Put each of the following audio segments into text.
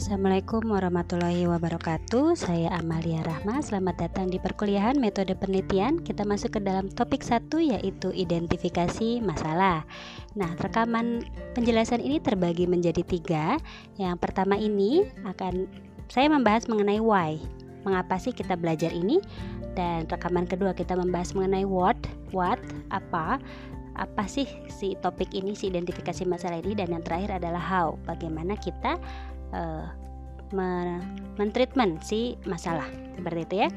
Assalamualaikum warahmatullahi wabarakatuh. Saya Amalia Rahma. Selamat datang di perkuliahan metode penelitian. Kita masuk ke dalam topik satu yaitu identifikasi masalah. Nah rekaman penjelasan ini terbagi menjadi tiga. Yang pertama ini akan saya membahas mengenai why. Mengapa sih kita belajar ini? Dan rekaman kedua kita membahas mengenai what What, apa apa sih si topik ini si identifikasi masalah ini dan yang terakhir adalah how. Bagaimana kita uh, mentreatment si masalah seperti itu ya.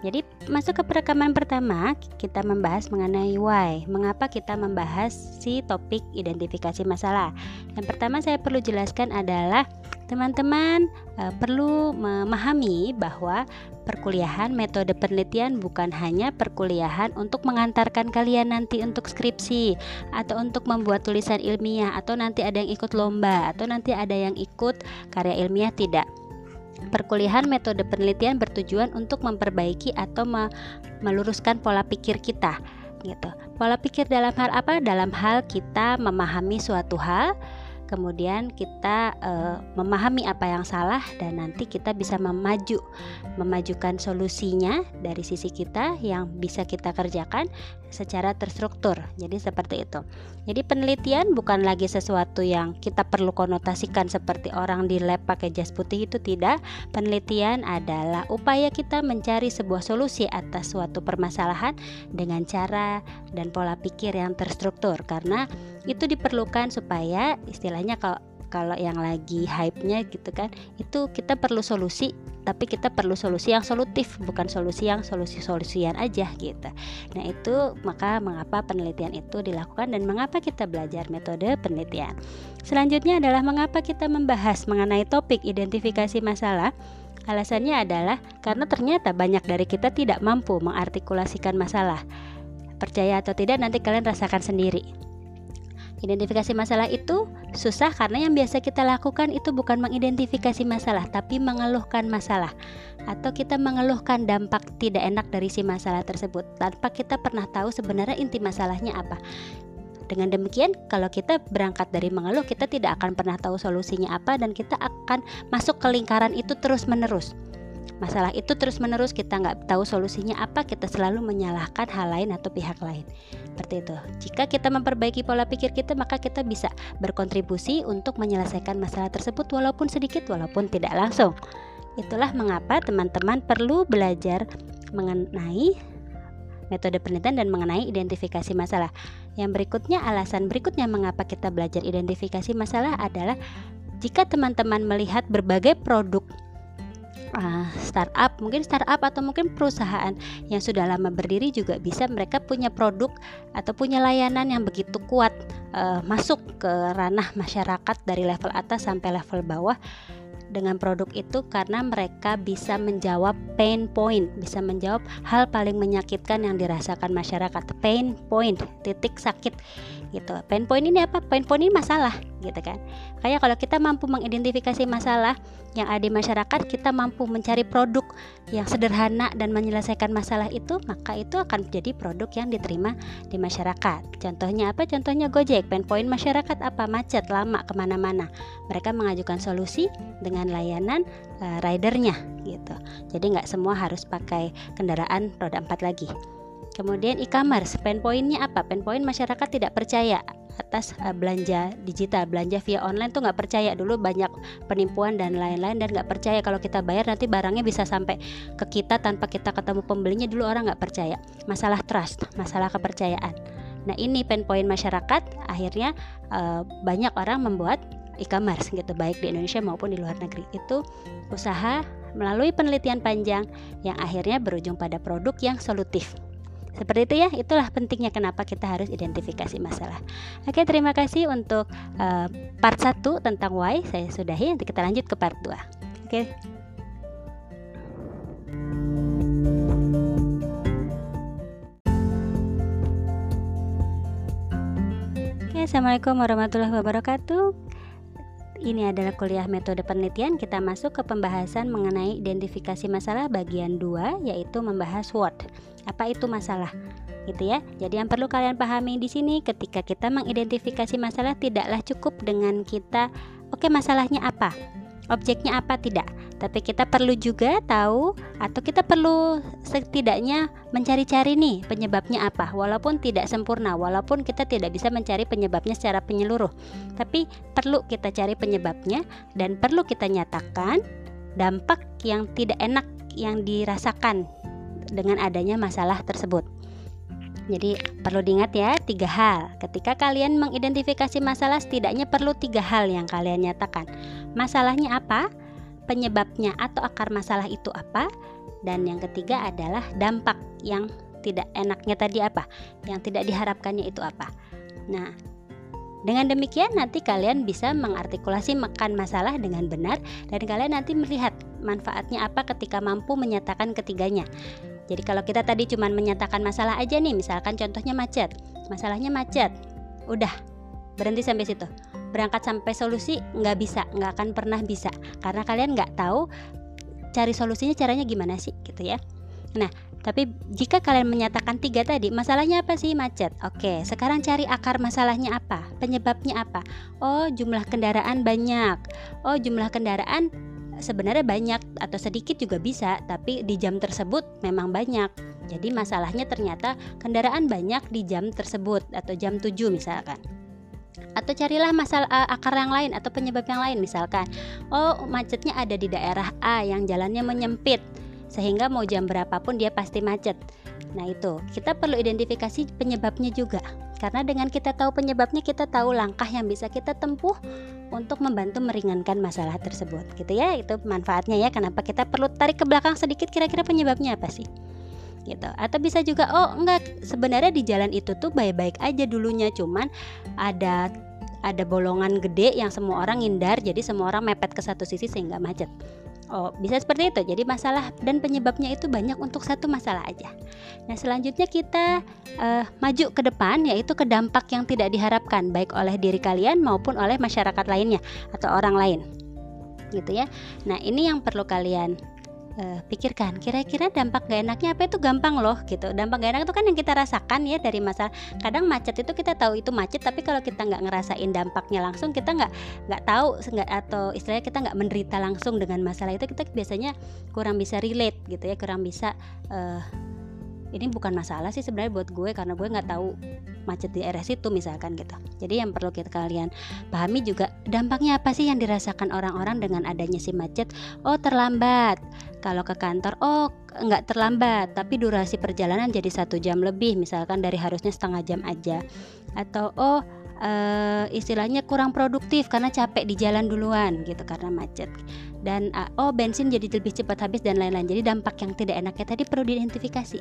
Jadi masuk ke perekaman pertama kita membahas mengenai why, mengapa kita membahas si topik identifikasi masalah. Yang pertama saya perlu jelaskan adalah teman-teman e, perlu memahami bahwa perkuliahan metode penelitian bukan hanya perkuliahan untuk mengantarkan kalian nanti untuk skripsi atau untuk membuat tulisan ilmiah atau nanti ada yang ikut lomba atau nanti ada yang ikut karya ilmiah tidak Perkuliahan metode penelitian bertujuan untuk memperbaiki atau meluruskan pola pikir kita gitu. Pola pikir dalam hal apa? Dalam hal kita memahami suatu hal, kemudian kita uh, memahami apa yang salah dan nanti kita bisa memaju memajukan solusinya dari sisi kita yang bisa kita kerjakan secara terstruktur. Jadi seperti itu. Jadi penelitian bukan lagi sesuatu yang kita perlu konotasikan seperti orang di lab pakai jas putih itu tidak. Penelitian adalah upaya kita mencari sebuah solusi atas suatu permasalahan dengan cara dan pola pikir yang terstruktur karena itu diperlukan supaya istilahnya kalau kalau yang lagi hype-nya gitu kan itu kita perlu solusi tapi kita perlu solusi yang solutif bukan solusi yang solusi-solusian aja gitu nah itu maka mengapa penelitian itu dilakukan dan mengapa kita belajar metode penelitian selanjutnya adalah mengapa kita membahas mengenai topik identifikasi masalah Alasannya adalah karena ternyata banyak dari kita tidak mampu mengartikulasikan masalah. Percaya atau tidak, nanti kalian rasakan sendiri. Identifikasi masalah itu susah karena yang biasa kita lakukan itu bukan mengidentifikasi masalah, tapi mengeluhkan masalah, atau kita mengeluhkan dampak tidak enak dari si masalah tersebut tanpa kita pernah tahu sebenarnya inti masalahnya apa. Dengan demikian, kalau kita berangkat dari mengeluh, kita tidak akan pernah tahu solusinya apa, dan kita akan masuk ke lingkaran itu terus-menerus masalah itu terus menerus kita nggak tahu solusinya apa kita selalu menyalahkan hal lain atau pihak lain. Seperti itu. Jika kita memperbaiki pola pikir kita maka kita bisa berkontribusi untuk menyelesaikan masalah tersebut walaupun sedikit walaupun tidak langsung. Itulah mengapa teman-teman perlu belajar mengenai metode penelitian dan mengenai identifikasi masalah. Yang berikutnya, alasan berikutnya mengapa kita belajar identifikasi masalah adalah jika teman-teman melihat berbagai produk uh, startup, mungkin startup atau mungkin perusahaan yang sudah lama berdiri juga bisa mereka punya produk atau punya layanan yang begitu kuat uh, masuk ke ranah masyarakat dari level atas sampai level bawah dengan produk itu karena mereka bisa menjawab pain point, bisa menjawab hal paling menyakitkan yang dirasakan masyarakat. Pain point, titik sakit gitu. Pain point ini apa? Pain point ini masalah gitu kan. Kayak kalau kita mampu mengidentifikasi masalah yang ada di masyarakat, kita mampu mencari produk yang sederhana dan menyelesaikan masalah itu, maka itu akan menjadi produk yang diterima di masyarakat. Contohnya apa? Contohnya Gojek. Pain point masyarakat apa? Macet, lama ke mana-mana. Mereka mengajukan solusi dengan layanan uh, ridernya gitu. Jadi nggak semua harus pakai kendaraan roda empat lagi. Kemudian e-commerce, pain pointnya apa? Pain point masyarakat tidak percaya atas uh, belanja digital, belanja via online tuh nggak percaya. Dulu banyak penipuan dan lain-lain dan nggak percaya. Kalau kita bayar nanti barangnya bisa sampai ke kita tanpa kita ketemu pembelinya. Dulu orang nggak percaya. Masalah trust, masalah kepercayaan. Nah ini pain point masyarakat. Akhirnya uh, banyak orang membuat e-commerce gitu baik di Indonesia maupun di luar negeri. Itu usaha melalui penelitian panjang yang akhirnya berujung pada produk yang solutif seperti itu ya, itulah pentingnya kenapa kita harus identifikasi masalah. Oke, terima kasih untuk uh, part 1 tentang why. Saya sudahi, nanti kita lanjut ke part 2. Oke. Oke, Assalamualaikum warahmatullahi wabarakatuh. Ini adalah kuliah metode penelitian. Kita masuk ke pembahasan mengenai identifikasi masalah bagian 2 yaitu membahas what. Apa itu masalah? Gitu ya. Jadi yang perlu kalian pahami di sini ketika kita mengidentifikasi masalah tidaklah cukup dengan kita oke okay, masalahnya apa? objeknya apa tidak tapi kita perlu juga tahu atau kita perlu setidaknya mencari-cari nih penyebabnya apa walaupun tidak sempurna walaupun kita tidak bisa mencari penyebabnya secara penyeluruh tapi perlu kita cari penyebabnya dan perlu kita nyatakan dampak yang tidak enak yang dirasakan dengan adanya masalah tersebut jadi perlu diingat ya tiga hal. Ketika kalian mengidentifikasi masalah, setidaknya perlu tiga hal yang kalian nyatakan. Masalahnya apa? Penyebabnya atau akar masalah itu apa? Dan yang ketiga adalah dampak yang tidak enaknya tadi apa? Yang tidak diharapkannya itu apa? Nah, dengan demikian nanti kalian bisa mengartikulasi makan masalah dengan benar dan kalian nanti melihat manfaatnya apa ketika mampu menyatakan ketiganya. Jadi kalau kita tadi cuma menyatakan masalah aja nih, misalkan contohnya macet, masalahnya macet, udah berhenti sampai situ. Berangkat sampai solusi nggak bisa, nggak akan pernah bisa, karena kalian nggak tahu cari solusinya caranya gimana sih, gitu ya. Nah, tapi jika kalian menyatakan tiga tadi, masalahnya apa sih macet? Oke, sekarang cari akar masalahnya apa? Penyebabnya apa? Oh, jumlah kendaraan banyak. Oh, jumlah kendaraan sebenarnya banyak atau sedikit juga bisa, tapi di jam tersebut memang banyak. Jadi masalahnya ternyata kendaraan banyak di jam tersebut atau jam 7 misalkan. Atau carilah masalah uh, akar yang lain atau penyebab yang lain misalkan. Oh, macetnya ada di daerah A yang jalannya menyempit sehingga mau jam berapapun dia pasti macet. Nah, itu kita perlu identifikasi penyebabnya juga. Karena dengan kita tahu penyebabnya, kita tahu langkah yang bisa kita tempuh untuk membantu meringankan masalah tersebut gitu ya itu manfaatnya ya kenapa kita perlu tarik ke belakang sedikit kira-kira penyebabnya apa sih gitu atau bisa juga oh enggak sebenarnya di jalan itu tuh baik-baik aja dulunya cuman ada ada bolongan gede yang semua orang hindar jadi semua orang mepet ke satu sisi sehingga macet Oh, bisa seperti itu. Jadi masalah dan penyebabnya itu banyak untuk satu masalah aja. Nah, selanjutnya kita uh, maju ke depan yaitu ke dampak yang tidak diharapkan baik oleh diri kalian maupun oleh masyarakat lainnya atau orang lain. Gitu ya. Nah, ini yang perlu kalian uh, pikirkan kira-kira dampak gak enaknya apa itu gampang loh gitu dampak gak enak itu kan yang kita rasakan ya dari masalah kadang macet itu kita tahu itu macet tapi kalau kita nggak ngerasain dampaknya langsung kita nggak nggak tahu nggak atau istilahnya kita nggak menderita langsung dengan masalah itu kita biasanya kurang bisa relate gitu ya kurang bisa uh, ini bukan masalah sih sebenarnya buat gue karena gue nggak tahu macet di area situ misalkan gitu. Jadi yang perlu kita kalian pahami juga dampaknya apa sih yang dirasakan orang-orang dengan adanya si macet? Oh terlambat. Kalau ke kantor, oh nggak terlambat, tapi durasi perjalanan jadi satu jam lebih, misalkan dari harusnya setengah jam aja. Atau oh uh, istilahnya kurang produktif karena capek di jalan duluan gitu karena macet. Dan uh, oh bensin jadi lebih cepat habis dan lain-lain. Jadi dampak yang tidak enaknya tadi perlu diidentifikasi.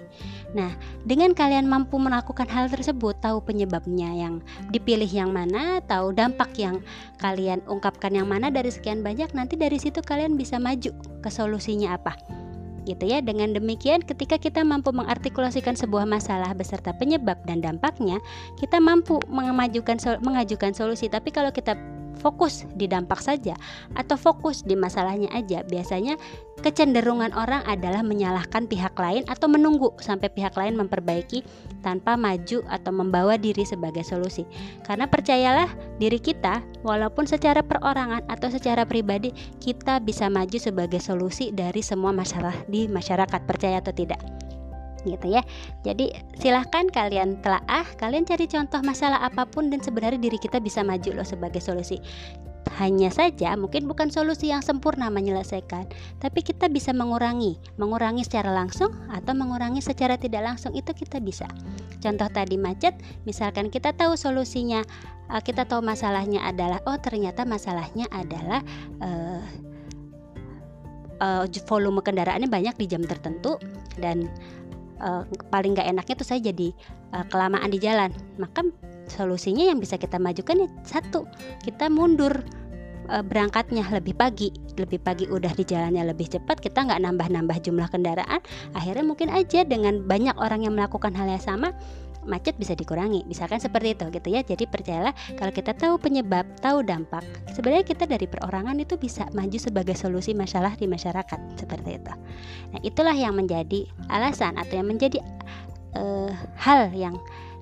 Nah dengan kalian mampu melakukan hal tersebut tahu penyebabnya yang dipilih yang mana tahu dampak yang kalian ungkapkan yang mana dari sekian banyak nanti dari situ kalian bisa maju ke solusinya apa gitu ya. Dengan demikian ketika kita mampu mengartikulasikan sebuah masalah beserta penyebab dan dampaknya, kita mampu memajukan mengajukan solusi. Tapi kalau kita fokus di dampak saja atau fokus di masalahnya aja, biasanya kecenderungan orang adalah menyalahkan pihak lain atau menunggu sampai pihak lain memperbaiki tanpa maju atau membawa diri sebagai solusi. Karena percayalah diri kita, walaupun secara perorangan atau secara pribadi, kita bisa maju sebagai solusi dari semua masalah di masyarakat, percaya atau tidak gitu ya. Jadi silahkan kalian telaah, kalian cari contoh masalah apa pun dan sebenarnya diri kita bisa maju loh sebagai solusi. Hanya saja mungkin bukan solusi yang sempurna menyelesaikan, tapi kita bisa mengurangi, mengurangi secara langsung atau mengurangi secara tidak langsung itu kita bisa. Contoh tadi macet, misalkan kita tahu solusinya, eh, kita tahu masalahnya adalah oh ternyata masalahnya adalah uh, uh, volume kendaraannya banyak di jam tertentu dan uh, paling gak enaknya tuh saya jadi uh, kelamaan di jalan. Maka solusinya yang bisa kita majukan ya satu kita mundur uh, berangkatnya lebih pagi. Lebih pagi udah di jalannya lebih cepat kita nggak nambah-nambah jumlah kendaraan. Akhirnya mungkin aja dengan banyak orang yang melakukan hal yang sama macet bisa dikurangi. Misalkan seperti itu gitu ya. Jadi percayalah kalau kita tahu penyebab tahu dampak sebenarnya kita dari perorangan itu bisa maju sebagai solusi masalah di masyarakat seperti itu. Nah itulah yang menjadi alasan atau yang menjadi uh, hal yang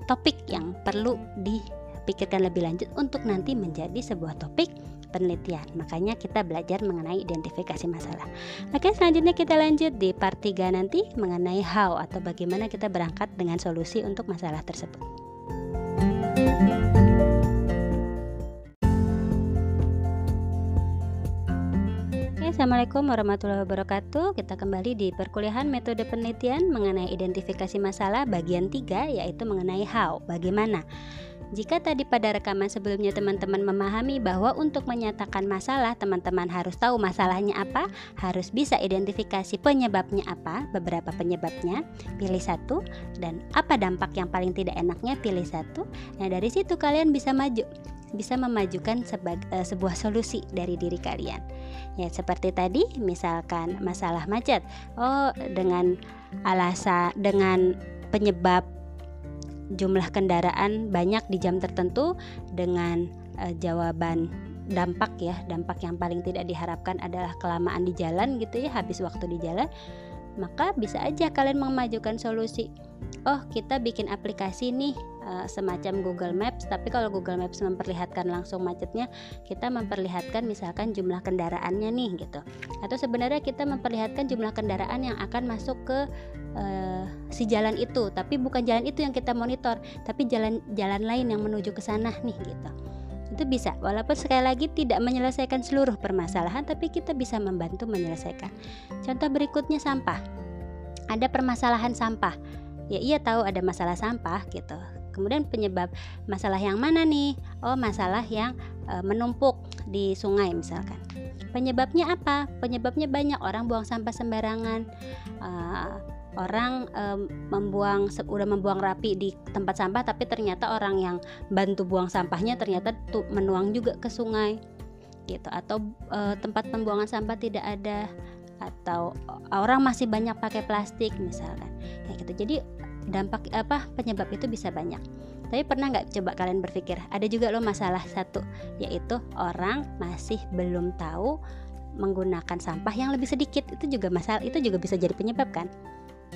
topik yang perlu dipikirkan lebih lanjut untuk nanti menjadi sebuah topik penelitian. Makanya kita belajar mengenai identifikasi masalah. Oke, selanjutnya kita lanjut di part 3 nanti mengenai how atau bagaimana kita berangkat dengan solusi untuk masalah tersebut. Assalamualaikum warahmatullahi wabarakatuh Kita kembali di perkuliahan metode penelitian mengenai identifikasi masalah bagian 3 yaitu mengenai how, bagaimana jika tadi pada rekaman sebelumnya teman-teman memahami bahwa untuk menyatakan masalah, teman-teman harus tahu masalahnya apa, harus bisa identifikasi penyebabnya apa, beberapa penyebabnya, pilih satu, dan apa dampak yang paling tidak enaknya, pilih satu. Nah, dari situ kalian bisa maju, bisa memajukan uh, sebuah solusi dari diri kalian. Ya, seperti tadi, misalkan masalah macet. Oh, dengan alasan dengan penyebab jumlah kendaraan banyak di jam tertentu dengan uh, jawaban dampak ya. Dampak yang paling tidak diharapkan adalah kelamaan di jalan gitu ya habis waktu di jalan maka bisa aja kalian memajukan solusi. Oh kita bikin aplikasi nih uh, semacam Google Maps tapi kalau Google Maps memperlihatkan langsung macetnya kita memperlihatkan misalkan jumlah kendaraannya nih gitu. Atau sebenarnya kita memperlihatkan jumlah kendaraan yang akan masuk ke uh, si jalan itu tapi bukan jalan itu yang kita monitor tapi jalan jalan lain yang menuju ke sana nih gitu. Itu bisa walaupun sekali lagi tidak menyelesaikan seluruh permasalahan tapi kita bisa membantu menyelesaikan. Contoh berikutnya sampah. Ada permasalahan sampah. Ya ia tahu ada masalah sampah gitu kemudian penyebab masalah yang mana nih? Oh masalah yang e, menumpuk di sungai misalkan. Penyebabnya apa? Penyebabnya banyak orang buang sampah sembarangan. E, orang um, membuang udah membuang rapi di tempat sampah tapi ternyata orang yang bantu buang sampahnya ternyata tuh menuang juga ke sungai gitu. Atau uh, tempat pembuangan sampah tidak ada atau orang masih banyak pakai plastik misalkan ya gitu. Jadi dampak apa penyebab itu bisa banyak tapi pernah nggak coba kalian berpikir ada juga loh masalah satu yaitu orang masih belum tahu menggunakan sampah yang lebih sedikit itu juga masalah itu juga bisa jadi penyebab kan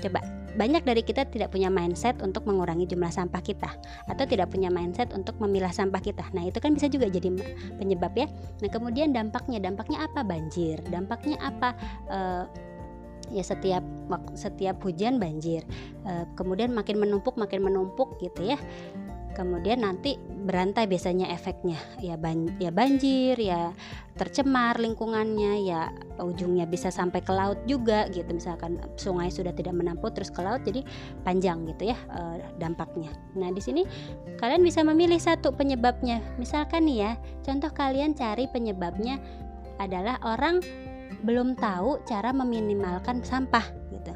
Coba, banyak dari kita tidak punya mindset untuk mengurangi jumlah sampah kita atau tidak punya mindset untuk memilah sampah kita. Nah, itu kan bisa juga jadi penyebab ya. Nah, kemudian dampaknya, dampaknya apa? Banjir. Dampaknya apa? Uh, ya setiap setiap hujan banjir. Uh, kemudian makin menumpuk, makin menumpuk gitu ya. Kemudian nanti berantai biasanya efeknya. Ya ban ya banjir ya tercemar lingkungannya ya ujungnya bisa sampai ke laut juga gitu. Misalkan sungai sudah tidak menampung terus ke laut jadi panjang gitu ya e, dampaknya. Nah di sini kalian bisa memilih satu penyebabnya. Misalkan nih ya contoh kalian cari penyebabnya adalah orang belum tahu cara meminimalkan sampah gitu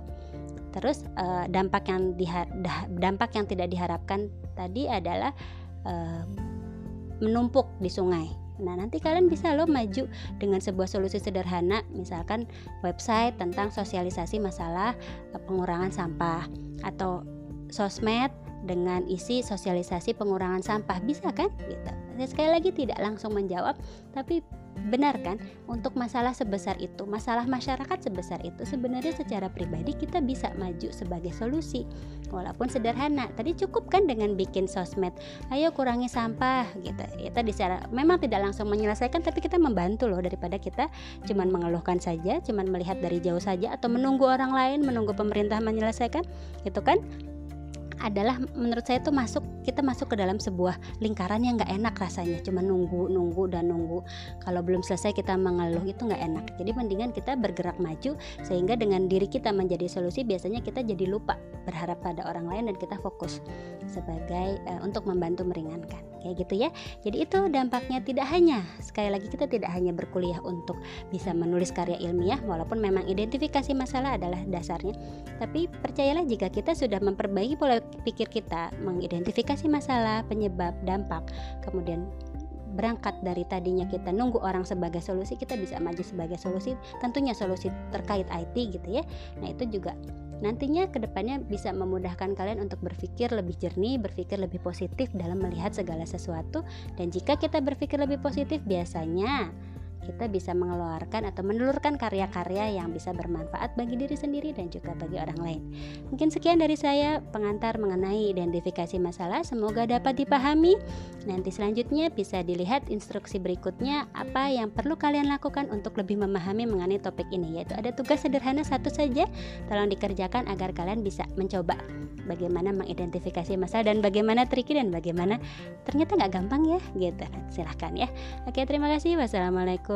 Terus uh, dampak yang dampak yang tidak diharapkan tadi adalah uh, menumpuk di sungai. Nah, nanti kalian bisa lo maju dengan sebuah solusi sederhana, misalkan website tentang sosialisasi masalah uh, pengurangan sampah atau sosmed dengan isi sosialisasi pengurangan sampah bisa kan gitu. Sekali lagi tidak langsung menjawab tapi Benar kan? Untuk masalah sebesar itu, masalah masyarakat sebesar itu sebenarnya secara pribadi kita bisa maju sebagai solusi. Walaupun sederhana. Tadi cukup kan dengan bikin sosmed. Ayo kurangi sampah gitu. Itu secara memang tidak langsung menyelesaikan tapi kita membantu loh daripada kita cuman mengeluhkan saja, cuman melihat dari jauh saja atau menunggu orang lain, menunggu pemerintah menyelesaikan. Itu kan adalah menurut saya itu masuk kita masuk ke dalam sebuah lingkaran yang nggak enak rasanya. Cuma nunggu nunggu dan nunggu. Kalau belum selesai kita mengeluh itu nggak enak. Jadi mendingan kita bergerak maju sehingga dengan diri kita menjadi solusi biasanya kita jadi lupa berharap pada orang lain dan kita fokus sebagai uh, untuk membantu meringankan. Kayak gitu ya. Jadi itu dampaknya tidak hanya sekali lagi kita tidak hanya berkuliah untuk bisa menulis karya ilmiah walaupun memang identifikasi masalah adalah dasarnya tapi percayalah jika kita sudah memperbaiki pola pikir kita mengidentifikasi masalah, penyebab, dampak, kemudian berangkat dari tadinya kita nunggu orang sebagai solusi kita bisa maju sebagai solusi tentunya solusi terkait IT gitu ya. Nah itu juga nantinya ke depannya bisa memudahkan kalian untuk berpikir lebih jernih berpikir lebih positif dalam melihat segala sesuatu. Dan jika kita berpikir lebih positif biasanya kita bisa mengeluarkan atau menelurkan karya-karya yang bisa bermanfaat bagi diri sendiri dan juga bagi orang lain. Mungkin sekian dari saya pengantar mengenai identifikasi masalah. Semoga dapat dipahami. Nanti selanjutnya bisa dilihat instruksi berikutnya apa yang perlu kalian lakukan untuk lebih memahami mengenai topik ini yaitu ada tugas sederhana satu saja tolong dikerjakan agar kalian bisa mencoba bagaimana mengidentifikasi masalah dan bagaimana tricky dan bagaimana ternyata nggak gampang ya gitu silahkan ya oke terima kasih wassalamualaikum